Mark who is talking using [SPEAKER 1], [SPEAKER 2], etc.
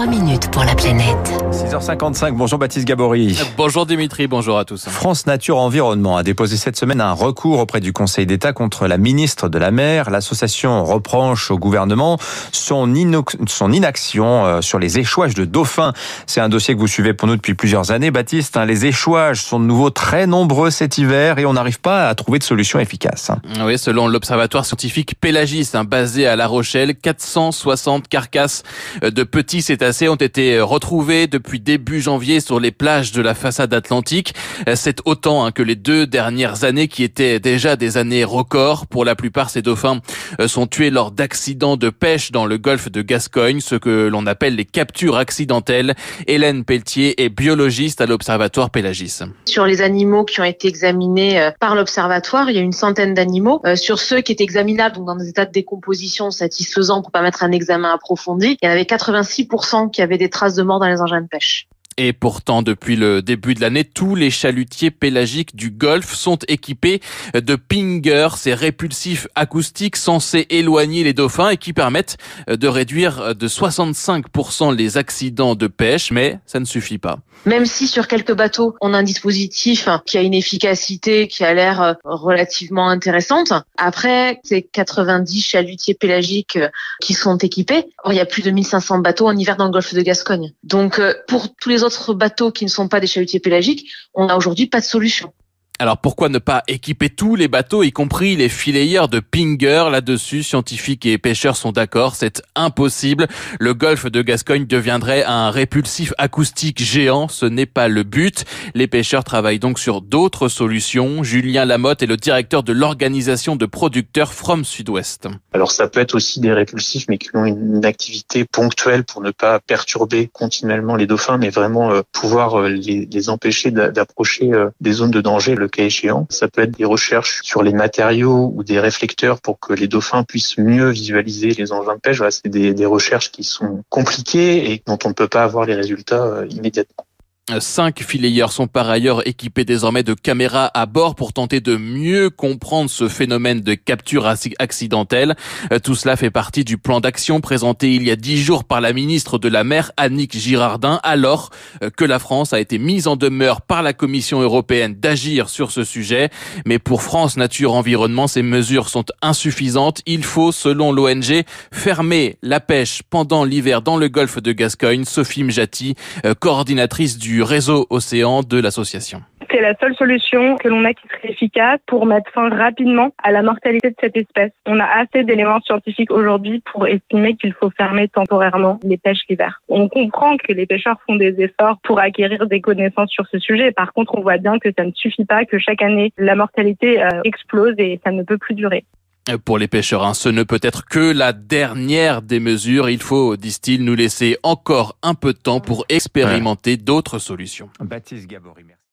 [SPEAKER 1] 3 minutes pour la planète.
[SPEAKER 2] 6h55, bonjour Baptiste Gabory.
[SPEAKER 3] Bonjour Dimitri, bonjour à tous.
[SPEAKER 2] France Nature Environnement a déposé cette semaine un recours auprès du Conseil d'État contre la ministre de la Mer. L'association reproche au gouvernement son, son inaction euh, sur les échouages de dauphins. C'est un dossier que vous suivez pour nous depuis plusieurs années, Baptiste. Hein. Les échouages sont de nouveau très nombreux cet hiver et on n'arrive pas à trouver de solution efficace. Hein.
[SPEAKER 3] Oui, selon l'Observatoire scientifique Pélagis, hein, basé à La Rochelle, 460 carcasses de petits cétacés ont été retrouvés depuis début janvier sur les plages de la façade atlantique. C'est autant hein, que les deux dernières années qui étaient déjà des années records. Pour la plupart, ces dauphins euh, sont tués lors d'accidents de pêche dans le golfe de Gascogne, ce que l'on appelle les captures accidentelles. Hélène Pelletier est biologiste à l'Observatoire Pélagis.
[SPEAKER 4] Sur les animaux qui ont été examinés euh, par l'Observatoire, il y a une centaine d'animaux. Euh, sur ceux qui étaient examinables, donc dans des états de décomposition satisfaisants pour permettre un examen approfondi, il y en avait 86% qui avaient des traces de mort dans les engins de pêche.
[SPEAKER 3] Et pourtant, depuis le début de l'année, tous les chalutiers pélagiques du Golfe sont équipés de pingers, ces répulsifs acoustiques censés éloigner les dauphins et qui permettent de réduire de 65% les accidents de pêche, mais ça ne suffit pas.
[SPEAKER 4] Même si sur quelques bateaux, on a un dispositif qui a une efficacité qui a l'air euh, relativement intéressante, après, c'est 90 chalutiers pélagiques euh, qui sont équipés. Il y a plus de 1500 bateaux en hiver dans le golfe de Gascogne. Donc, euh, pour tous les autres bateaux qui ne sont pas des chalutiers pélagiques, on n'a aujourd'hui pas de solution.
[SPEAKER 3] Alors pourquoi ne pas équiper tous les bateaux, y compris les filayeurs de Pinger? Là-dessus, scientifiques et pêcheurs sont d'accord, c'est impossible. Le golfe de Gascogne deviendrait un répulsif acoustique géant, ce n'est pas le but. Les pêcheurs travaillent donc sur d'autres solutions. Julien Lamotte est le directeur de l'organisation de producteurs From Sud-Ouest.
[SPEAKER 5] Alors ça peut être aussi des répulsifs, mais qui ont une activité ponctuelle pour ne pas perturber continuellement les dauphins, mais vraiment euh, pouvoir euh, les, empêcher d'approcher euh, des zones de danger cas échéant. Ça peut être des recherches sur les matériaux ou des réflecteurs pour que les dauphins puissent mieux visualiser les engins de pêche. C'est des, des recherches qui sont compliquées et dont on ne peut pas avoir les résultats euh, immédiatement.
[SPEAKER 3] Cinq fileyeurs sont par ailleurs équipés désormais de caméras à bord pour tenter de mieux comprendre ce phénomène de capture accidentelle. Euh, tout cela fait partie du plan d'action présenté il y a dix jours par la ministre de la Mer, Annick Girardin, alors euh, que la France a été mise en demeure par la Commission européenne d'agir sur ce sujet. Mais pour France Nature Environnement, ces mesures sont insuffisantes. Il faut, selon l'ONG, fermer la pêche pendant l'hiver dans le golfe de Gascogne. Sophie Mjati, euh, coordinatrice du réseau Océan de l'association.
[SPEAKER 6] C'est la seule solution que l'on a qui serait efficace pour mettre fin rapidement à la mortalité de cette espèce. On a assez d'éléments scientifiques aujourd'hui pour estimer qu'il faut fermer temporairement les pêches l'hiver. On comprend que les pêcheurs font des efforts pour acquérir des connaissances sur ce sujet. Par contre, on voit bien que ça ne suffit pas, que chaque année, la mortalité euh, explose et ça ne peut plus durer.
[SPEAKER 3] Pour les pêcheurs, hein, ce ne peut être que la dernière des mesures. Il faut, disent-ils, nous laisser encore un peu de temps pour expérimenter d'autres solutions. Baptiste Gabory,